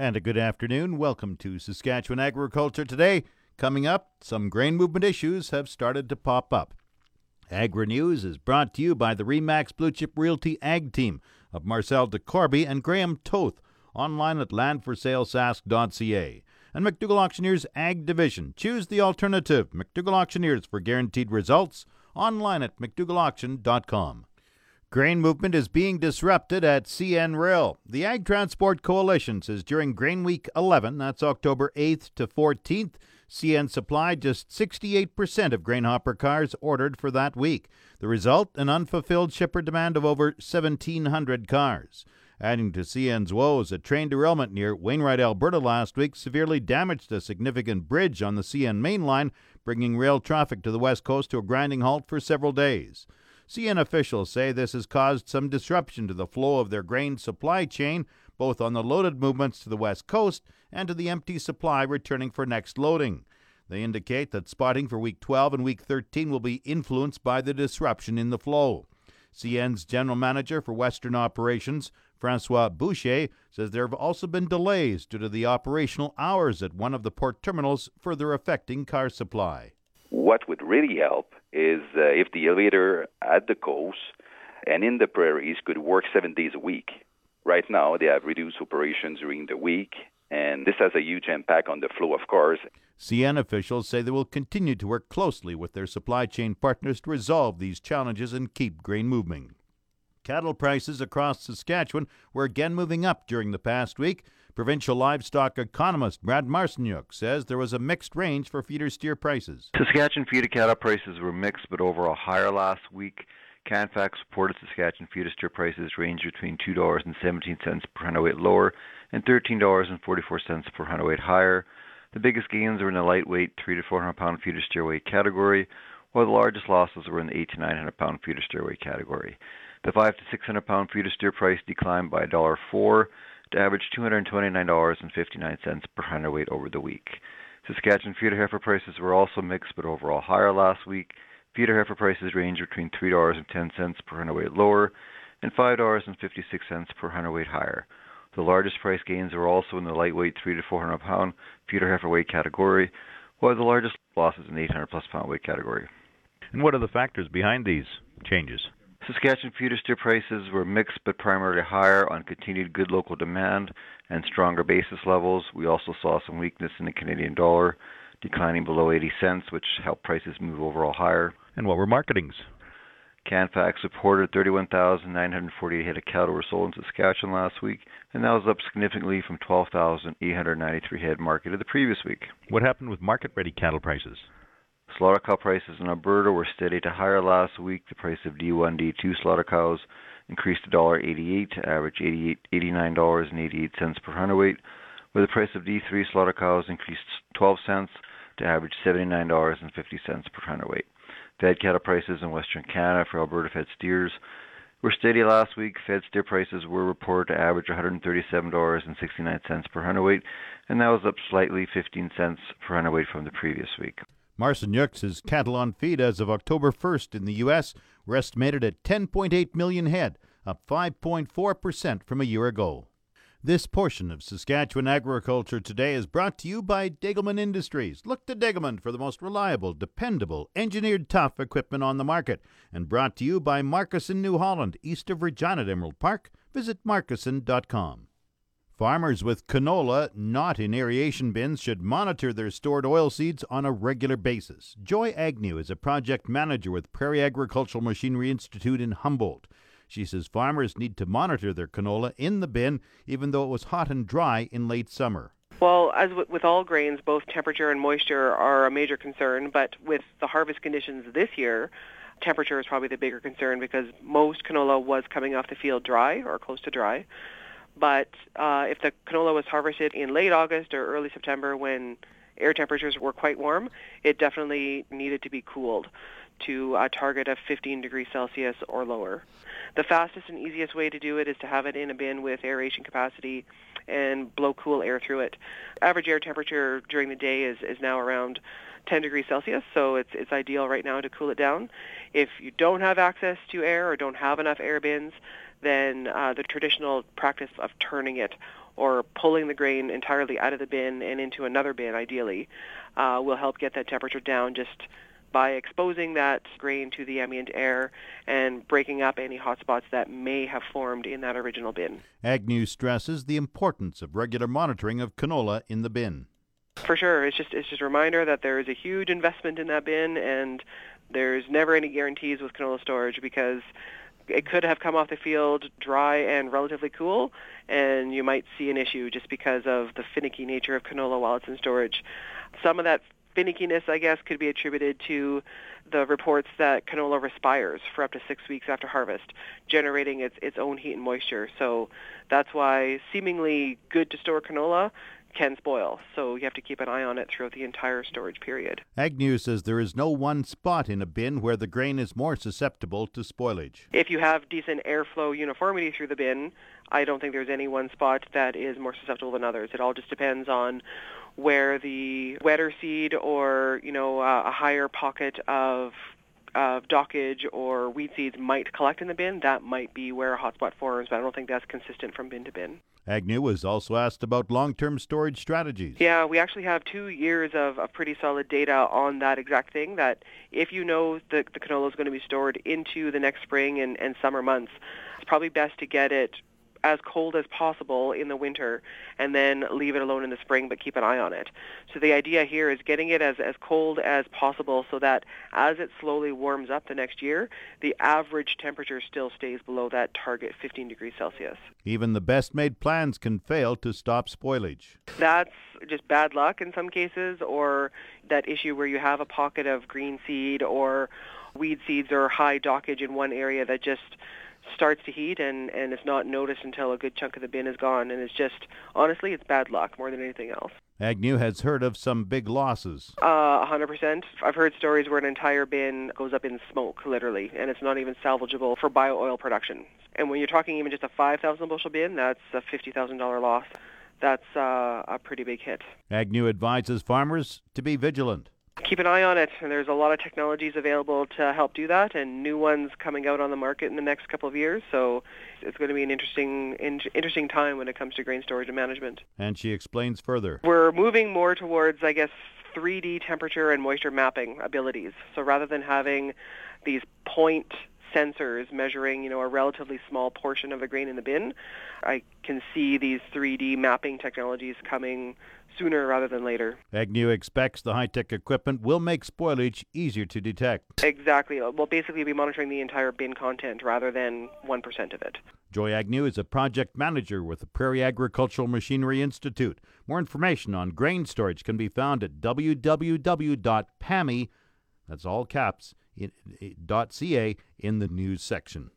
And a good afternoon. Welcome to Saskatchewan Agriculture Today. Coming up, some grain movement issues have started to pop up. Agri News is brought to you by the Remax Blue Chip Realty Ag Team of Marcel DeCorby and Graham Toth, online at landforsalesask.ca. And McDougall Auctioneers Ag Division. Choose the alternative. McDougall Auctioneers for guaranteed results, online at mcdougallauction.com. Grain movement is being disrupted at CN Rail. The Ag Transport Coalition says during Grain Week 11, that's October 8th to 14th, CN supplied just 68% of grain hopper cars ordered for that week. The result, an unfulfilled shipper demand of over 1,700 cars. Adding to CN's woes, a train derailment near Wainwright, Alberta last week severely damaged a significant bridge on the CN main line, bringing rail traffic to the west coast to a grinding halt for several days. CN officials say this has caused some disruption to the flow of their grain supply chain, both on the loaded movements to the west coast and to the empty supply returning for next loading. They indicate that spotting for week 12 and week 13 will be influenced by the disruption in the flow. CN's general manager for Western operations, Francois Boucher, says there have also been delays due to the operational hours at one of the port terminals, further affecting car supply. What would really help is uh, if the elevator at the coast and in the prairies could work seven days a week. Right now, they have reduced operations during the week, and this has a huge impact on the flow of cars. CN officials say they will continue to work closely with their supply chain partners to resolve these challenges and keep grain moving. Cattle prices across Saskatchewan were again moving up during the past week. Provincial livestock economist Brad Marcinyuk says there was a mixed range for feeder steer prices. Saskatchewan feeder cattle prices were mixed but overall higher last week. Canfax reported Saskatchewan feeder steer prices range between $2.17 per hundredweight lower and $13.44 per hundredweight higher. The biggest gains were in the lightweight 3 to 400 pound feeder steer weight category, while the largest losses were in the 8 to 900 pound feeder steer weight category. The 5 to 600 pound feeder steer price declined by $1.04 to average $229.59 per hundredweight over the week. Saskatchewan feeder heifer prices were also mixed but overall higher last week. Feeder heifer prices range between $3.10 per hundredweight lower and $5.56 per hundredweight higher. The largest price gains were also in the lightweight 3 to 400 pound feeder heifer weight category, while the largest losses in the 800 plus pound weight category. And what are the factors behind these changes? Saskatchewan feeder steer prices were mixed but primarily higher on continued good local demand and stronger basis levels. We also saw some weakness in the Canadian dollar, declining below 80 cents, which helped prices move overall higher. And what were marketings? Canfax reported 31,948 head of cattle were sold in Saskatchewan last week, and that was up significantly from 12,893 head marketed the previous week. What happened with market ready cattle prices? Slaughter cow prices in Alberta were steady to higher last week. The price of D1, D2 slaughter cows increased to $1.88 to average $89.88 per hundredweight, where the price of D3 slaughter cows increased 12 cents to average $79.50 per hundredweight. Fed cattle prices in Western Canada for Alberta fed steers were steady last week. Fed steer prices were reported to average $137.69 per hundredweight, and that was up slightly 15 cents per hundredweight from the previous week. Marcinyuk says cattle on feed as of October 1st in the U.S. were estimated at 10.8 million head, up 5.4% from a year ago. This portion of Saskatchewan Agriculture Today is brought to you by Degelman Industries. Look to Degelman for the most reliable, dependable, engineered tough equipment on the market. And brought to you by Markusson New Holland, east of Regina at Emerald Park. Visit markusson.com. Farmers with canola not in aeration bins should monitor their stored oil seeds on a regular basis. Joy Agnew is a project manager with Prairie Agricultural Machinery Institute in Humboldt. She says farmers need to monitor their canola in the bin even though it was hot and dry in late summer. Well, as with all grains, both temperature and moisture are a major concern, but with the harvest conditions this year, temperature is probably the bigger concern because most canola was coming off the field dry or close to dry. But uh, if the canola was harvested in late August or early September when air temperatures were quite warm, it definitely needed to be cooled to a target of 15 degrees Celsius or lower. The fastest and easiest way to do it is to have it in a bin with aeration capacity and blow cool air through it. Average air temperature during the day is, is now around 10 degrees Celsius, so it's it's ideal right now to cool it down. If you don't have access to air or don't have enough air bins, then uh, the traditional practice of turning it or pulling the grain entirely out of the bin and into another bin, ideally, uh, will help get that temperature down just by exposing that grain to the ambient air and breaking up any hot spots that may have formed in that original bin. Agnew stresses the importance of regular monitoring of canola in the bin. For sure, it's just it's just a reminder that there is a huge investment in that bin, and there's never any guarantees with canola storage because it could have come off the field dry and relatively cool, and you might see an issue just because of the finicky nature of canola while it's in storage. Some of that finickiness, I guess, could be attributed to the reports that canola respires for up to six weeks after harvest, generating its its own heat and moisture. So that's why seemingly good to store canola can spoil. So you have to keep an eye on it throughout the entire storage period. Agnew says there is no one spot in a bin where the grain is more susceptible to spoilage. If you have decent airflow uniformity through the bin, I don't think there's any one spot that is more susceptible than others. It all just depends on where the wetter seed or, you know, uh, a higher pocket of of dockage or weed seeds might collect in the bin, that might be where a hotspot forms, but I don't think that's consistent from bin to bin. Agnew was also asked about long term storage strategies. Yeah, we actually have two years of, of pretty solid data on that exact thing. That if you know the, the canola is going to be stored into the next spring and, and summer months, it's probably best to get it as cold as possible in the winter and then leave it alone in the spring but keep an eye on it. So the idea here is getting it as, as cold as possible so that as it slowly warms up the next year, the average temperature still stays below that target 15 degrees Celsius. Even the best made plans can fail to stop spoilage. That's just bad luck in some cases or that issue where you have a pocket of green seed or weed seeds or high dockage in one area that just starts to heat and and it's not noticed until a good chunk of the bin is gone. And it's just honestly it's bad luck more than anything else. Agnew has heard of some big losses. Uh 100% i've heard stories where an entire bin goes up in smoke literally and it's not even salvageable for bio oil production. And when you're talking even just a 5000 bushel bin that's a $50000 loss. That's uh, a pretty big hit. Agnew advises farmers to be vigilant keep an eye on it. And there's a lot of technologies available to help do that, and new ones coming out on the market in the next couple of years. So it's going to be an interesting, in- interesting time when it comes to grain storage and management. And she explains further. We're moving more towards, I guess, 3D temperature and moisture mapping abilities. So rather than having these point sensors measuring, you know, a relatively small portion of the grain in the bin, I can see these 3D mapping technologies coming sooner rather than later. Agnew expects the high-tech equipment will make spoilage easier to detect. Exactly. We'll basically be monitoring the entire bin content rather than 1% of it. Joy Agnew is a project manager with the Prairie Agricultural Machinery Institute. More information on grain storage can be found at www.pami, that's all caps, in, .ca in the news section.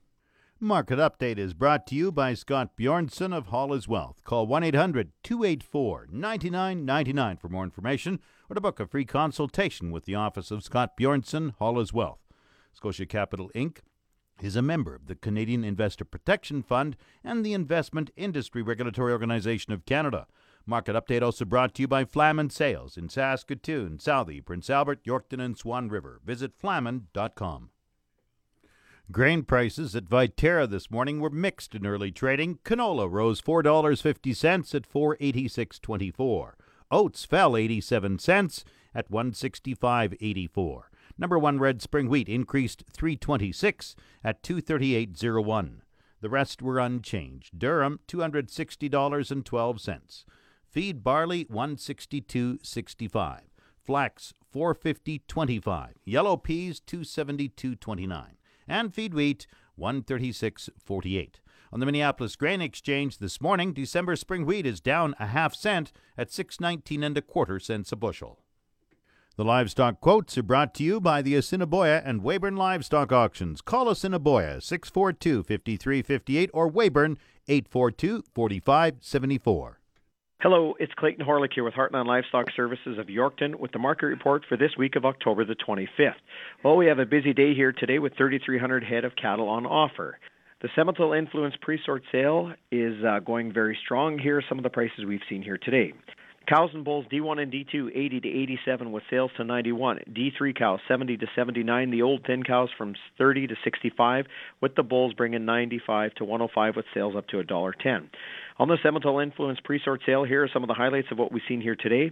Market Update is brought to you by Scott Bjornson of Hollis Wealth. Call 1 800 284 9999 for more information or to book a free consultation with the office of Scott Bjornson, Hollis Wealth. Scotia Capital Inc. is a member of the Canadian Investor Protection Fund and the Investment Industry Regulatory Organization of Canada. Market Update also brought to you by Flaman Sales in Saskatoon, Southey, Prince Albert, Yorkton, and Swan River. Visit flaman.com. Grain prices at Viterra this morning were mixed in early trading. Canola rose $4.50 at 486.24. Oats fell 87 cents at 165.84. Number 1 red spring wheat increased 326 at 238.01. The rest were unchanged. Durum $260.12. Feed barley 162.65. Flax 450.25. Yellow peas 272.29 and feed wheat 136.48. On the Minneapolis Grain Exchange this morning, December spring wheat is down a half cent at 6.19 and a quarter cents a bushel. The livestock quotes are brought to you by the Assiniboia and Weyburn Livestock Auctions. Call Assiniboia 642 5358 or Weyburn 842 4574. Hello, it's Clayton Horlick here with Heartland Livestock Services of Yorkton with the market report for this week of October the 25th. Well, we have a busy day here today with 3,300 head of cattle on offer. The Simmental Influence pre-sort sale is uh, going very strong. Here some of the prices we've seen here today. Cows and bulls D1 and D2 80 to 87 with sales to 91. D3 cows 70 to 79. The old thin cows from 30 to 65 with the bulls bringing 95 to 105 with sales up to $1.10. On the Simmental Influence pre-sort sale, here are some of the highlights of what we've seen here today.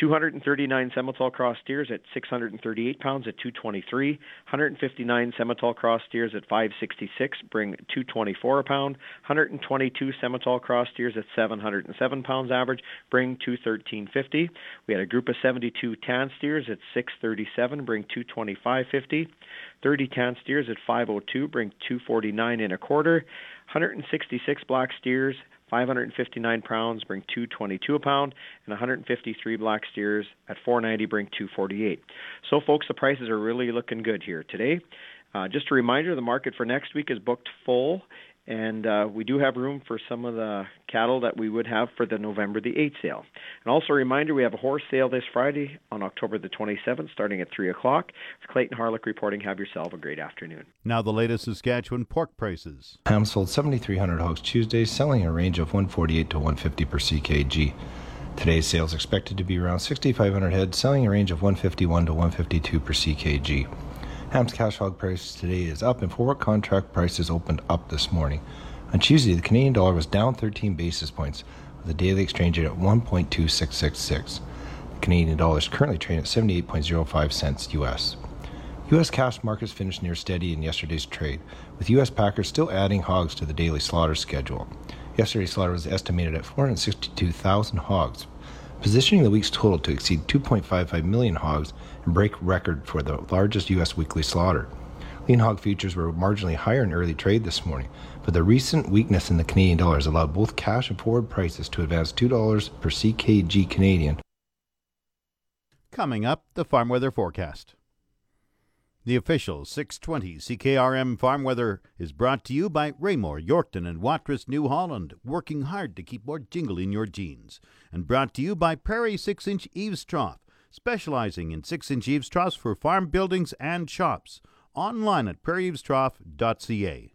239 Simmental cross steers at 638 pounds at 223. 159 Simmental cross steers at 566 bring 224 a pound. 122 Simmental cross steers at 707 pounds average bring 213.50. We had a group of 72 tan steers at 637 bring 225.50. 30 tan steers at 502 bring 249 and a quarter. 166 black steers 559 pounds bring 222 a pound, and 153 black steers at 490 bring 248. So, folks, the prices are really looking good here today. Uh, just a reminder, the market for next week is booked full, and uh, we do have room for some of the cattle that we would have for the November the 8th sale. And also a reminder, we have a horse sale this Friday on October the 27th, starting at 3 o'clock. It's Clayton Harlick reporting. Have yourself a great afternoon. Now the latest Saskatchewan pork prices. Ham sold 7,300 hogs Tuesday, selling a range of 148 to 150 per ckg. Today's sales expected to be around 6,500 head, selling a range of 151 to 152 per ckg. Ham's cash hog price today is up, and forward contract prices opened up this morning. On Tuesday, the Canadian dollar was down 13 basis points, with the daily exchange rate at 1.2666. The Canadian dollar is currently trading at 78.05 cents US. U.S. cash markets finished near steady in yesterday's trade, with U.S. packers still adding hogs to the daily slaughter schedule. Yesterday's slaughter was estimated at 462,000 hogs, positioning the week's total to exceed 2.55 million hogs and break record for the largest U.S. weekly slaughter. Lean hog futures were marginally higher in early trade this morning, but the recent weakness in the Canadian dollar has allowed both cash and forward prices to advance $2 per CKG Canadian. Coming up, the farm weather forecast. The official 620 CKRM farm weather is brought to you by Raymore, Yorkton, and Watrous, New Holland, working hard to keep more jingle in your jeans. And brought to you by Prairie 6 inch Eaves Trough, specializing in 6 inch eaves troughs for farm buildings and shops. Online at prairieeavestrough.ca.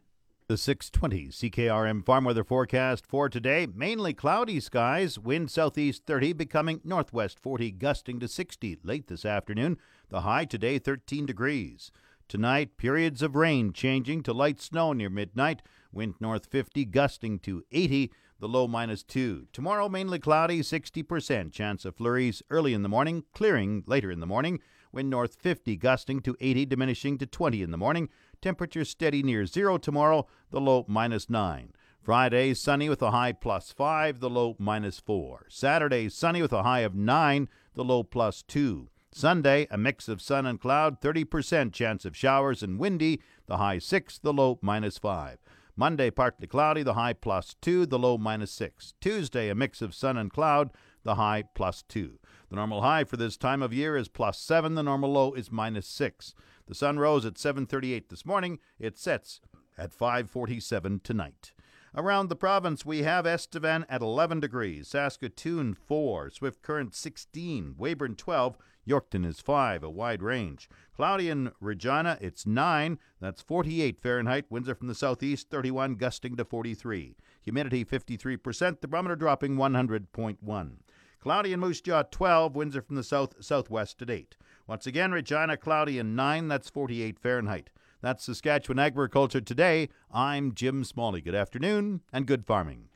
The 620 CKRM farm weather forecast for today mainly cloudy skies, wind southeast 30, becoming northwest 40, gusting to 60 late this afternoon. The high today 13 degrees. Tonight, periods of rain changing to light snow near midnight, wind north 50, gusting to 80, the low minus 2. Tomorrow, mainly cloudy, 60% chance of flurries early in the morning, clearing later in the morning. Wind north 50, gusting to 80, diminishing to 20 in the morning. Temperature steady near zero tomorrow, the low minus 9. Friday, sunny with a high plus 5, the low minus 4. Saturday, sunny with a high of 9, the low plus 2. Sunday, a mix of sun and cloud, 30% chance of showers and windy, the high 6, the low minus 5. Monday, partly cloudy, the high plus 2, the low minus 6. Tuesday, a mix of sun and cloud, the high plus 2. The normal high for this time of year is plus 7, the normal low is minus 6. The sun rose at 7:38 this morning. It sets at 5:47 tonight. Around the province, we have Estevan at 11 degrees, Saskatoon 4, Swift Current 16, Weyburn 12, Yorkton is 5, a wide range. Cloudy in Regina, it's 9, that's 48 Fahrenheit. Winds are from the southeast, 31, gusting to 43. Humidity 53%, the barometer dropping 100.1. Cloudy in Moose Jaw 12, winds are from the south southwest at 8. Once again, Regina cloudy and 9, that's 48 Fahrenheit. That's Saskatchewan Agriculture Today. I'm Jim Smalley. Good afternoon and good farming.